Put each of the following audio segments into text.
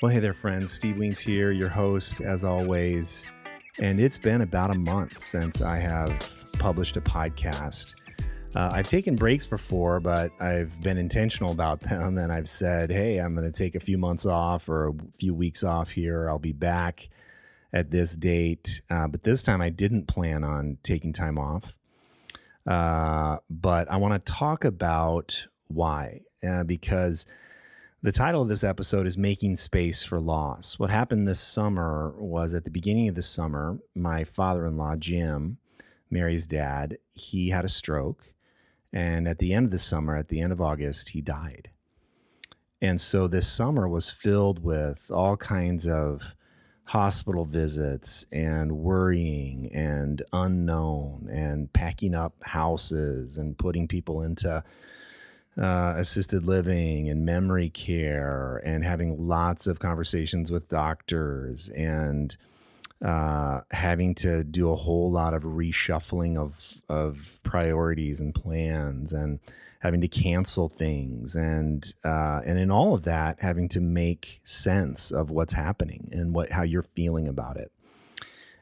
Well, hey there, friends. Steve Wiens here, your host, as always. And it's been about a month since I have published a podcast. Uh, I've taken breaks before, but I've been intentional about them. And I've said, hey, I'm going to take a few months off or a few weeks off here. I'll be back at this date. Uh, but this time I didn't plan on taking time off. Uh, but I want to talk about why. Uh, because the title of this episode is Making Space for Loss. What happened this summer was at the beginning of the summer, my father in law, Jim, Mary's dad, he had a stroke. And at the end of the summer, at the end of August, he died. And so this summer was filled with all kinds of hospital visits and worrying and unknown and packing up houses and putting people into uh, assisted living and memory care and having lots of conversations with doctors and uh, having to do a whole lot of reshuffling of of priorities and plans and having to cancel things and uh, and in all of that having to make sense of what's happening and what how you're feeling about it.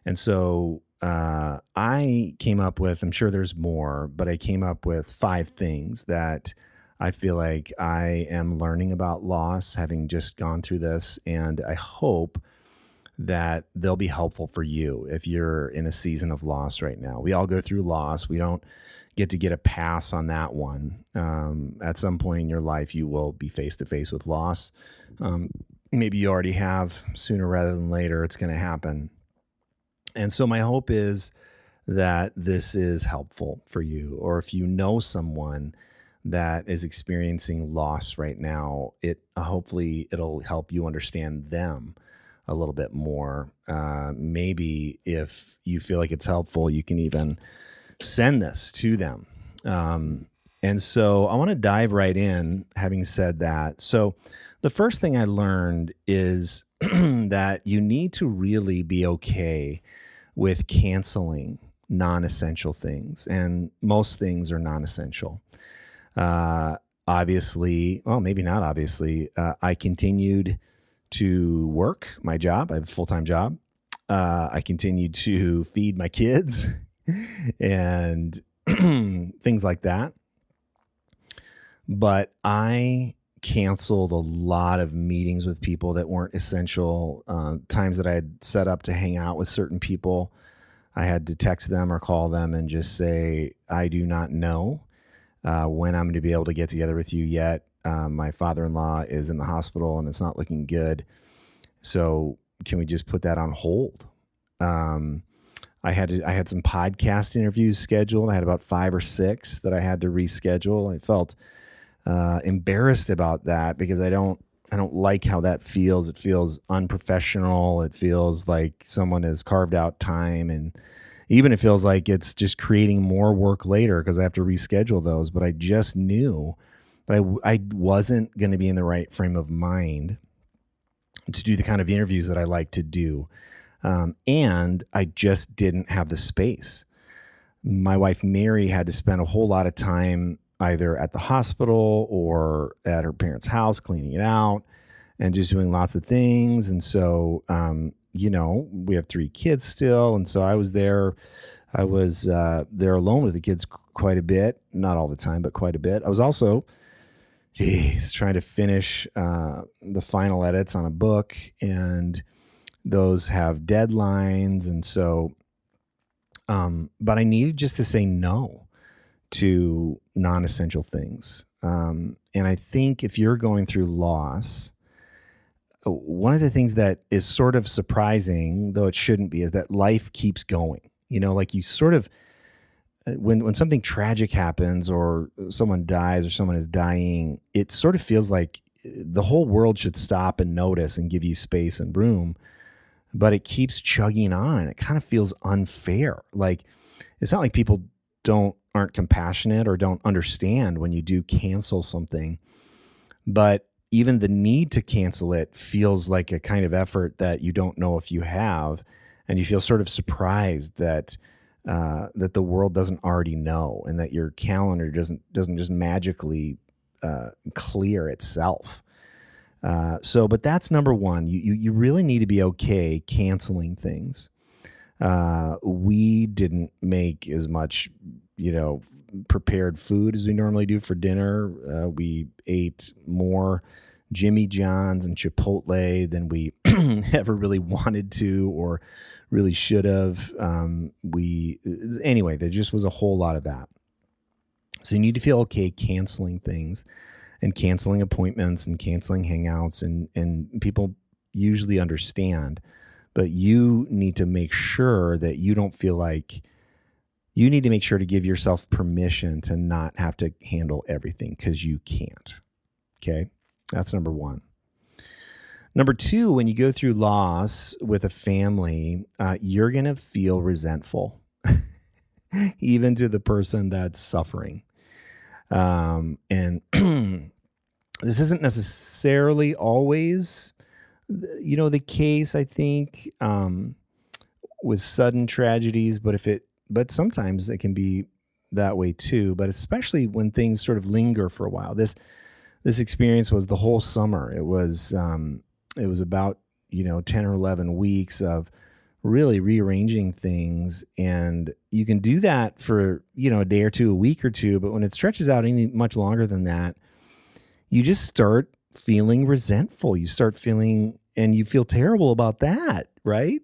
And so uh, I came up with I'm sure there's more but I came up with five things that I feel like I am learning about loss, having just gone through this, and I hope that they'll be helpful for you if you're in a season of loss right now. We all go through loss. We don't get to get a pass on that one. Um, at some point in your life, you will be face to face with loss. Um, maybe you already have. Sooner rather than later, it's going to happen. And so, my hope is that this is helpful for you, or if you know someone that is experiencing loss right now, it uh, hopefully it'll help you understand them a little bit more. Uh, maybe if you feel like it's helpful, you can even send this to them. Um, and so I want to dive right in. Having said that, so the first thing I learned is that you need to really be okay with canceling non-essential things, and most things are non-essential. Uh, obviously, well, maybe not obviously, uh, I continued to work my job. I have a full time job. Uh, I continued to feed my kids and things like that. But I canceled a lot of meetings with people that weren't essential. Uh, times that I had set up to hang out with certain people, I had to text them or call them and just say, I do not know uh, when I'm going to be able to get together with you yet. Um, my father in law is in the hospital and it's not looking good. So, can we just put that on hold? Um, I had to, I had some podcast interviews scheduled. I had about five or six that I had to reschedule. I felt uh, embarrassed about that because I don't I don't like how that feels. It feels unprofessional. It feels like someone has carved out time and even it feels like it's just creating more work later because I have to reschedule those. But I just knew that I, I wasn't going to be in the right frame of mind to do the kind of interviews that I like to do. Um, and I just didn't have the space. My wife, Mary, had to spend a whole lot of time either at the hospital or at her parents' house cleaning it out and just doing lots of things. And so, um, you know, we have three kids still, and so I was there. I was uh, there alone with the kids quite a bit, not all the time, but quite a bit. I was also, geez, trying to finish uh, the final edits on a book, and those have deadlines, and so, um, but I needed just to say no to non-essential things. Um, and I think if you're going through loss, one of the things that is sort of surprising, though it shouldn't be, is that life keeps going. You know, like you sort of uh, when when something tragic happens or someone dies or someone is dying, it sort of feels like uh, the whole world should stop and notice and give you space and room, but it keeps chugging on. It kind of feels unfair. Like it's not like people don't aren't compassionate or don't understand when you do cancel something, but even the need to cancel it feels like a kind of effort that you don't know if you have, and you feel sort of surprised that uh, that the world doesn't already know, and that your calendar doesn't doesn't just magically uh, clear itself. Uh, so, but that's number one. You, you, you really need to be okay canceling things. Uh, we didn't make as much, you know, prepared food as we normally do for dinner. Uh, we ate more Jimmy John's and Chipotle than we ever really wanted to or really should have. Um, we anyway, there just was a whole lot of that. So you need to feel okay canceling things and canceling appointments and canceling hangouts and and people usually understand but you need to make sure that you don't feel like you need to make sure to give yourself permission to not have to handle everything because you can't okay that's number one number two when you go through loss with a family uh, you're going to feel resentful even to the person that's suffering um, and this isn't necessarily always, you know, the case. I think um, with sudden tragedies, but if it, but sometimes it can be that way too. But especially when things sort of linger for a while. This this experience was the whole summer. It was um, it was about you know ten or eleven weeks of really rearranging things. And you can do that for you know a day or two a week or two but when it stretches out any much longer than that you just start feeling resentful. You start feeling and you feel terrible about that right?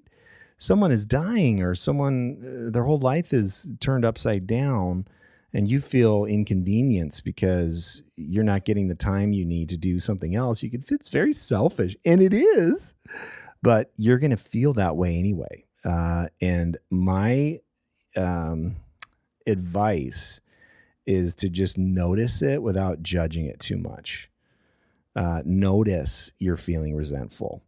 Someone is dying or someone uh, their whole life is turned upside down and you feel inconvenienced because you're not getting the time you need to do something else you could it's very selfish and it is but you're going to feel that way anyway. Uh, and my um, advice is to just notice it without judging it too much. Uh, notice you're feeling resentful.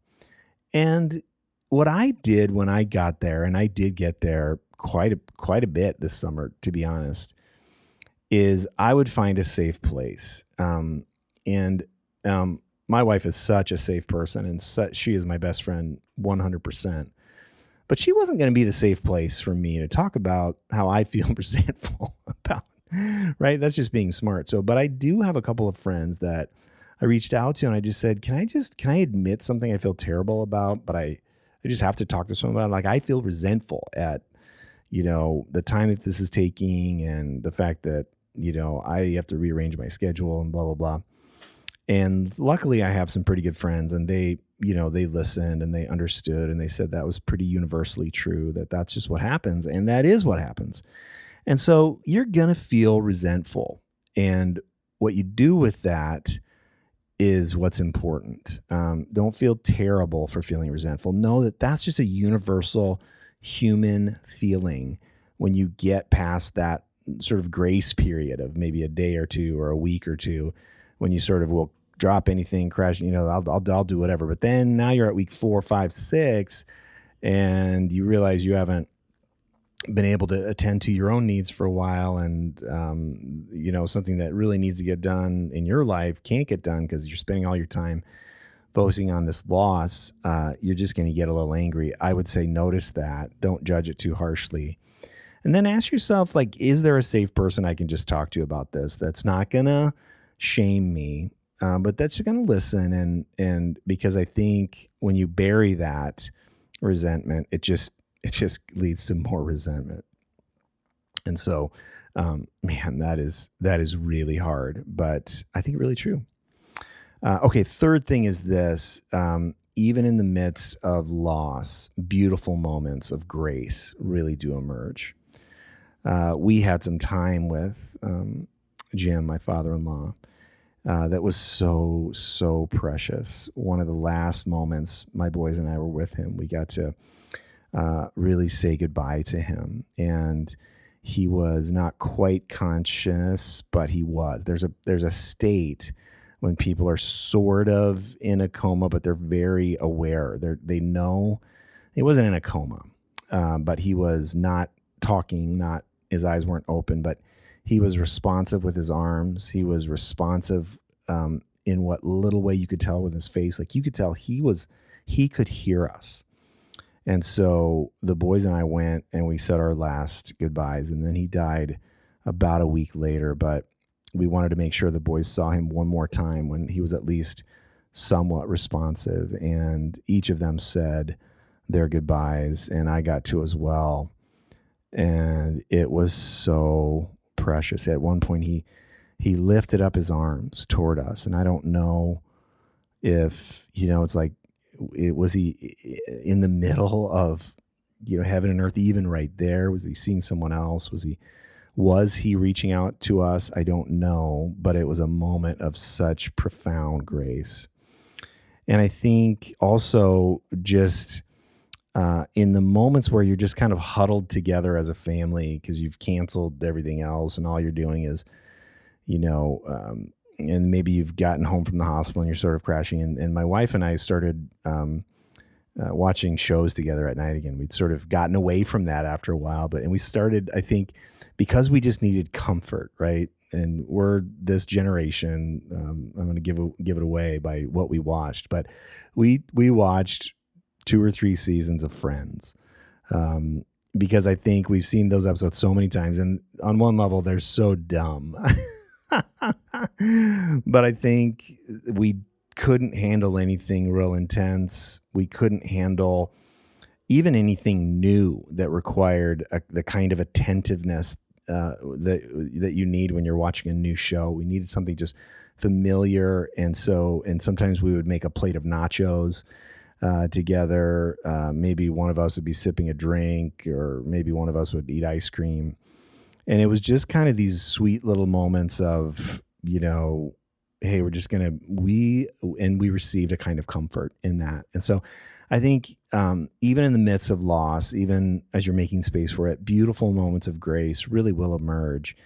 And what I did when I got there, and I did get there quite a, quite a bit this summer, to be honest, is I would find a safe place. Um, and um, my wife is such a safe person and she is my best friend 100%. But she wasn't going to be the safe place for me to talk about how I feel resentful about, right? That's just being smart. So, but I do have a couple of friends that I reached out to and I just said, "Can I just can I admit something I feel terrible about, but I I just have to talk to someone about it. Like I feel resentful at you know, the time that this is taking and the fact that, you know, I have to rearrange my schedule and blah blah blah." And luckily, I have some pretty good friends, and they, you know, they listened and they understood, and they said that was pretty universally true. That that's just what happens, and that is what happens. And so you're gonna feel resentful, and what you do with that is what's important. Um, don't feel terrible for feeling resentful. Know that that's just a universal human feeling when you get past that sort of grace period of maybe a day or two or a week or two when you sort of will drop anything, crash, you know, I'll, I'll, I'll do whatever. But then now you're at week four, five, six, and you realize you haven't been able to attend to your own needs for a while. And um, you know something that really needs to get done in your life can't get done because you're spending all your time focusing on this loss uh, you're just going to get a little angry. I would say notice that. Don't judge it too harshly and then ask yourself like is there a safe person i can just talk to about this that's not to shame me, um, but that's to listen and and because I think when you bury that resentment, it just it just leads to more resentment. And so, um, man, that is that is really hard, but I think really true. Uh, okay, third thing is this: um, even in the midst of loss, beautiful moments of grace really do emerge. Uh, we had some time with um, Jim, my father-in-law, uh, that was so so precious. One of the last moments my boys and I were with him, we got to uh, really say goodbye to him, and he was not quite conscious, but he was. There's a there's a state when people are sort of in a coma, but they're very aware. They they know he wasn't in a coma, um, but he was not talking, not his eyes weren't open, but he was responsive with his arms. He was responsive um, in what little way you could tell with his face. Like you could tell he was, he could hear us. And so the boys and I went and we said our last goodbyes. And then he died about a week later. But we wanted to make sure the boys saw him one more time when he was at least somewhat responsive, and each of them said their goodbyes, and I got to as well. And it was so precious. At one point, he he lifted up his arms toward us, and I don't know if you know. It's like, it was he in the middle of you know heaven and earth, even right there? Was he seeing someone else? Was he was he reaching out to us? I don't know, but it was a moment of such profound grace. And I think also just uh, in the moments where you're just kind of huddled together as a family because you've canceled everything else and all you're doing is, you know, um, and maybe you've gotten home from the hospital and you're sort of crashing. And, and my wife and I started um, uh, watching shows together at night again. We'd sort of gotten away from that after a while, but and we started, I think, because we just needed comfort, right? And we're this generation. Um, I'm going to give give it away by what we watched, but we we watched two or three seasons of Friends. Um, because I think we've seen those episodes so many times, and on one level, they're so dumb. but I think we couldn't handle anything real intense. We couldn't handle even anything new that required a, the kind of attentiveness uh, that that you need when you're watching a new show. We needed something just familiar, and so and sometimes we would make a plate of nachos uh, together. Uh, maybe one of us would be sipping a drink, or maybe one of us would eat ice cream, and it was just kind of these sweet little moments of you know, hey, we're just gonna we and we received a kind of comfort in that, and so I think um, even in the midst of loss, even as you're making space for it, beautiful moments of grace really will emerge.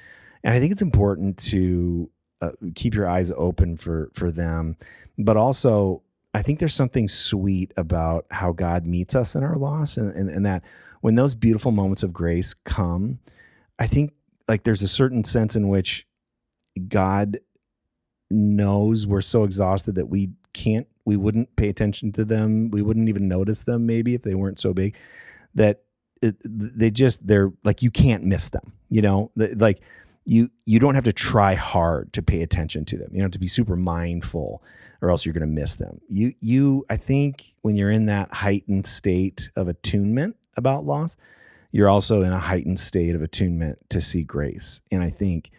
And I think it's important to uh, keep your eyes open for for them, but also I think there's something sweet about how God meets us in our loss, and, and, and that when those beautiful moments of grace come, I think like there's a certain sense in which God knows we're so exhausted that we can't we wouldn't pay attention to them. We wouldn't even notice them maybe if they weren't so big that it, they just they're like you can't miss them you know? Like you you don't have to try hard to pay attention to them. You don't have to be super mindful or else you're going to miss them. You you i think when you're in that heightened state of attunement about loss you're also in a heightened state of attunement to see grace. And i think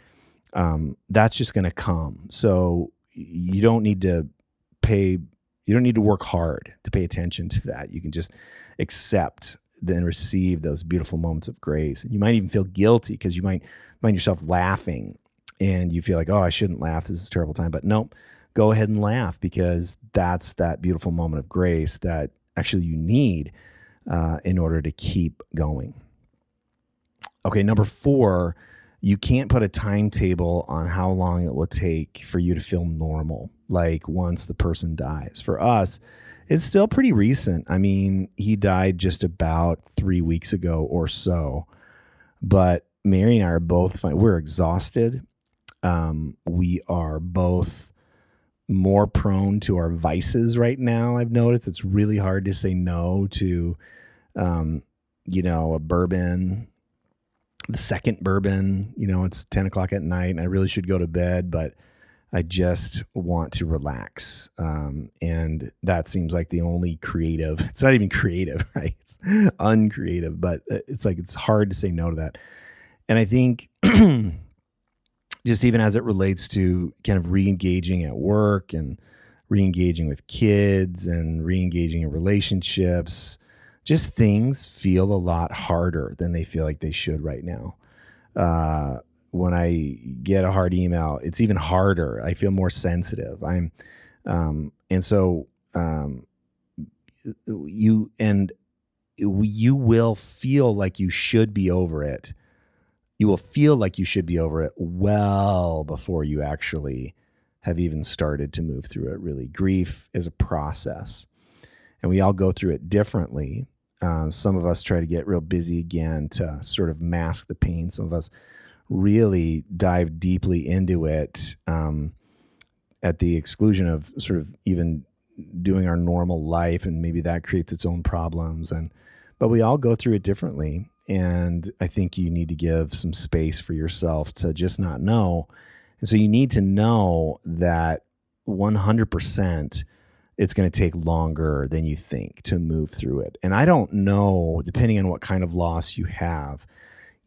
um, that's just going to come. So you don't need to pay you don't need to work hard to pay attention to that. You can just accept then receive those beautiful moments of grace. And you might even feel guilty because you might find yourself laughing and you feel like oh i shouldn't laugh. This is a terrible time. But nope go ahead and laugh because that's that beautiful moment of grace that actually you need uh, in order to keep going. Okay number four you can't put a timetable on how long it will take for you to feel normal like once the person dies. For us it's still pretty recent. I mean he died just about three weeks ago or so. But mary and i are both fine. We're exhausted. Um, we are both more prone to our vices right now i've noticed. It's really hard to say no to um, you know a bourbon the second bourbon. You know, it's 10 o'clock at night and I really should go to bed, but I just want to relax. Um, and that seems like the only creative, it's not even creative, right? It's uncreative, but uh, it's like it's hard to say no to that. And I think just even as it relates to kind of re engaging at work and re engaging with kids and re engaging in relationships, just things feel a lot harder than they feel like they should right now. Uh, when I get a hard email, it's even harder. I feel more sensitive. I'm, um, and so um, you and you will feel like you should be over it. You will feel like you should be over it well before you actually have even started to move through it. Really, grief is a process, and we all go through it differently. Uh, some of us try to get real busy again to sort of mask the pain. Some of us really dive deeply into it um, at the exclusion of sort of even doing our normal life, and maybe that creates its own problems. And but we all go through it differently, and I think you need to give some space for yourself to just not know. And so you need to know that 100% it's going to take longer than you think to move through it. And I don't know, depending on what kind of loss you have,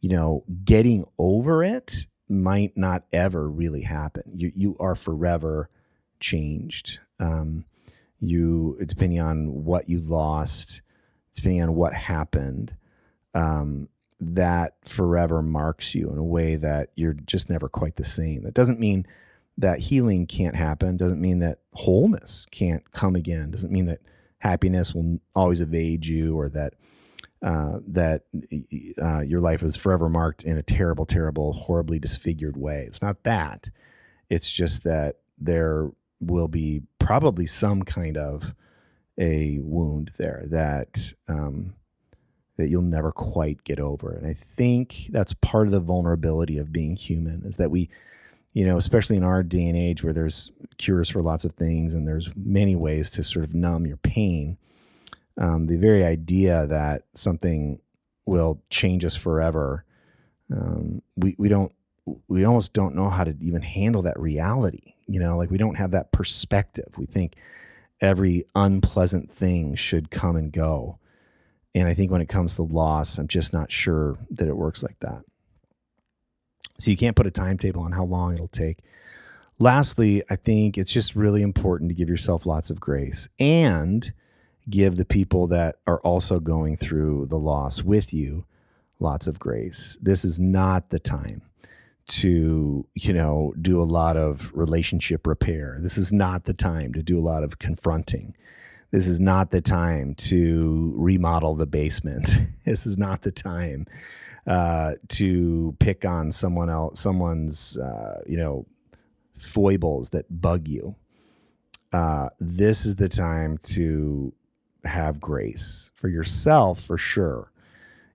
you know, getting over it might not ever really happen. You you are forever changed. Um, you depending on what you lost, depending on what happened, um, that forever marks you in a way that you're just never quite the same. That doesn't mean that healing can't happen. Doesn't mean that wholeness can't come again. Doesn't mean that happiness will always evade you or that uh, that uh, your life is forever marked in a terrible, terrible, horribly disfigured way. It's not that. It's just that there will be probably some kind of a wound there that um, that you'll never quite get over. And I think that's part of the vulnerability of being human is that we, you know, especially in our day and age where there's cures for lots of things and there's many ways to sort of numb your pain um, the very idea that something will change us forever, um, we we don't we almost don't know how to even handle that reality. You know, like we don't have that perspective. We think every unpleasant thing should come and go. And I think when it comes to loss, I'm just not sure that it works like that. So you can't put a timetable on how long it'll take. Lastly, I think it's just really important to give yourself lots of grace and give the people that are also going through the loss with you lots of grace. This is not the time to, you know, do a lot of relationship repair. This is not the time to do a lot of confronting. This is not the time to remodel the basement. this is not the time uh, to pick on someone else, someone's, uh, you know, foibles that bug you. Uh, this is the time to have grace for yourself for sure.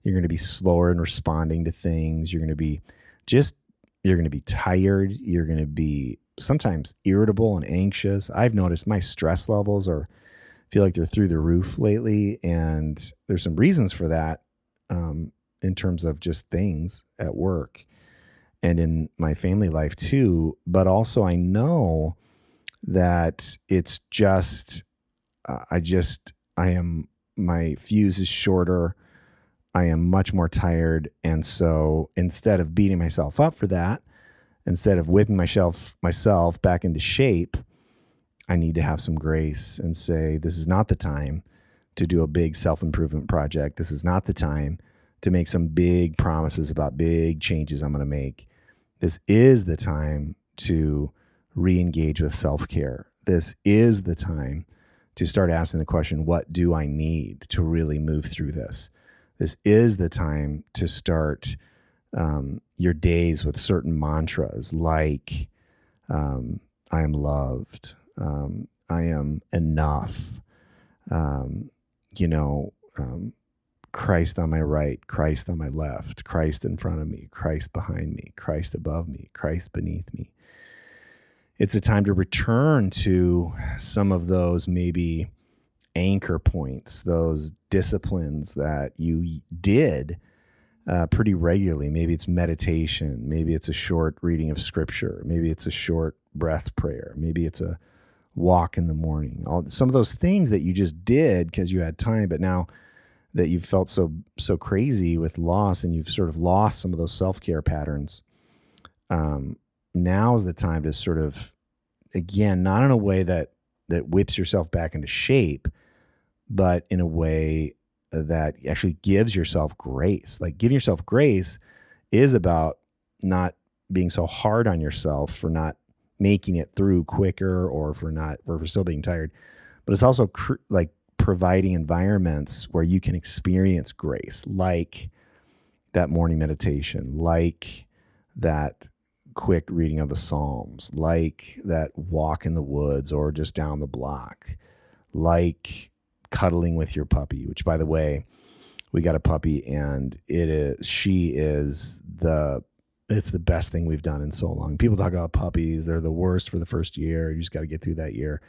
You're going to be slower in responding to things. You're going to be just, you're going to be tired. You're going to be sometimes irritable and anxious. I've noticed my stress levels are, feel like they're through the roof lately. And there's some reasons for that um, in terms of just things at work and in my family life too. But also, I know that it's just, uh, I just, I am my fuse is shorter. I am much more tired. And so instead of beating myself up for that, instead of whipping myself myself back into shape, I need to have some grace and say, this is not the time to do a big self improvement project. This is not the time to make some big promises about big changes I'm going to make. This is the time to re engage with self care. This is the time to start asking the question, what do I need to really move through this? This is the time to start um, your days with certain mantras like, um, I am loved, um, I am enough, um, you know, um, Christ on my right, Christ on my left, Christ in front of me, Christ behind me, Christ above me, Christ beneath me it's a time to return to some of those maybe anchor points, those disciplines that you did uh, pretty regularly. Maybe it's meditation, maybe it's a short reading of scripture, maybe it's a short breath prayer, maybe it's a walk in the morning. All some of those things that you just did because you had time, but now that you've felt so so crazy with loss and you've sort of lost some of those self care patterns. Um, now's the time to sort of again not in a way that that whips yourself back into shape but in a way uh, that actually gives yourself grace. Like giving yourself grace is about not being so hard on yourself for not making it through quicker or for not or for still being tired but it's also cr- like providing environments where you can experience grace like that morning meditation like that quick reading of the Psalms, like that walk in the woods or just down the block, like cuddling with your puppy, which by the way, we got a puppy and it is she is the it's the best thing we've done in so long. People talk about puppies, they're the worst for the first year. You just got to get through that year.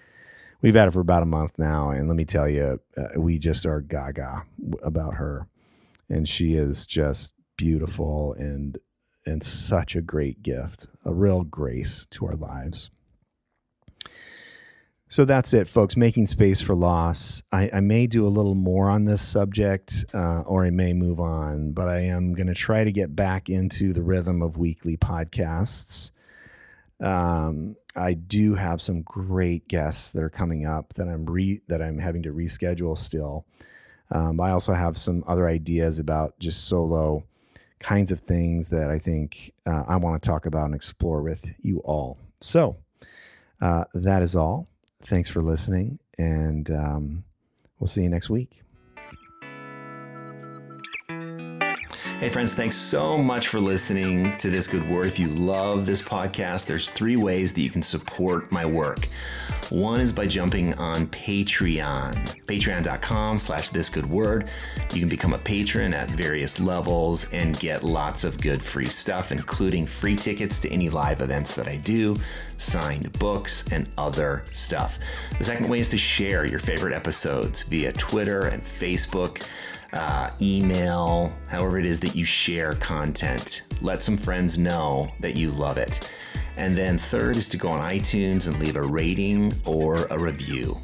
We've had it for about a month now, and let me tell you, uh, we just are gaga about her, and she is just beautiful and and such a great gift, a real grace to our lives. So that's it, folks. Making space for loss. I, I may do a little more on this subject, uh, or I may move on, but I am going to try to get back into the rhythm of weekly podcasts. Um, I do have some great guests that are coming up that I'm re that I'm having to reschedule still. Um, I also have some other ideas about just solo kinds of things that I think uh, I want to talk about and explore with you all. So uh, that is all. Thanks for listening, and um, we'll see you next week. Hey, friends, thanks so much for listening to This Good Word. If you love this podcast, there's three ways that you can support my work. One is by jumping on Patreon, patreon.com slash this good word. You can become a patron at various levels and get lots of good free stuff, including free tickets to any live events that I do, signed books, and other stuff. The second way is to share your favorite episodes via Twitter and Facebook uh, email, however it is that you share content. Let some friends know that you love it. And then third is to go on iTunes and leave a rating or a review.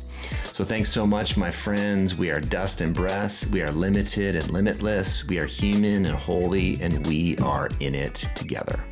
So thanks so much, my friends. We are dust and breath. We are limited and limitless. We are human and holy, and we are in it together.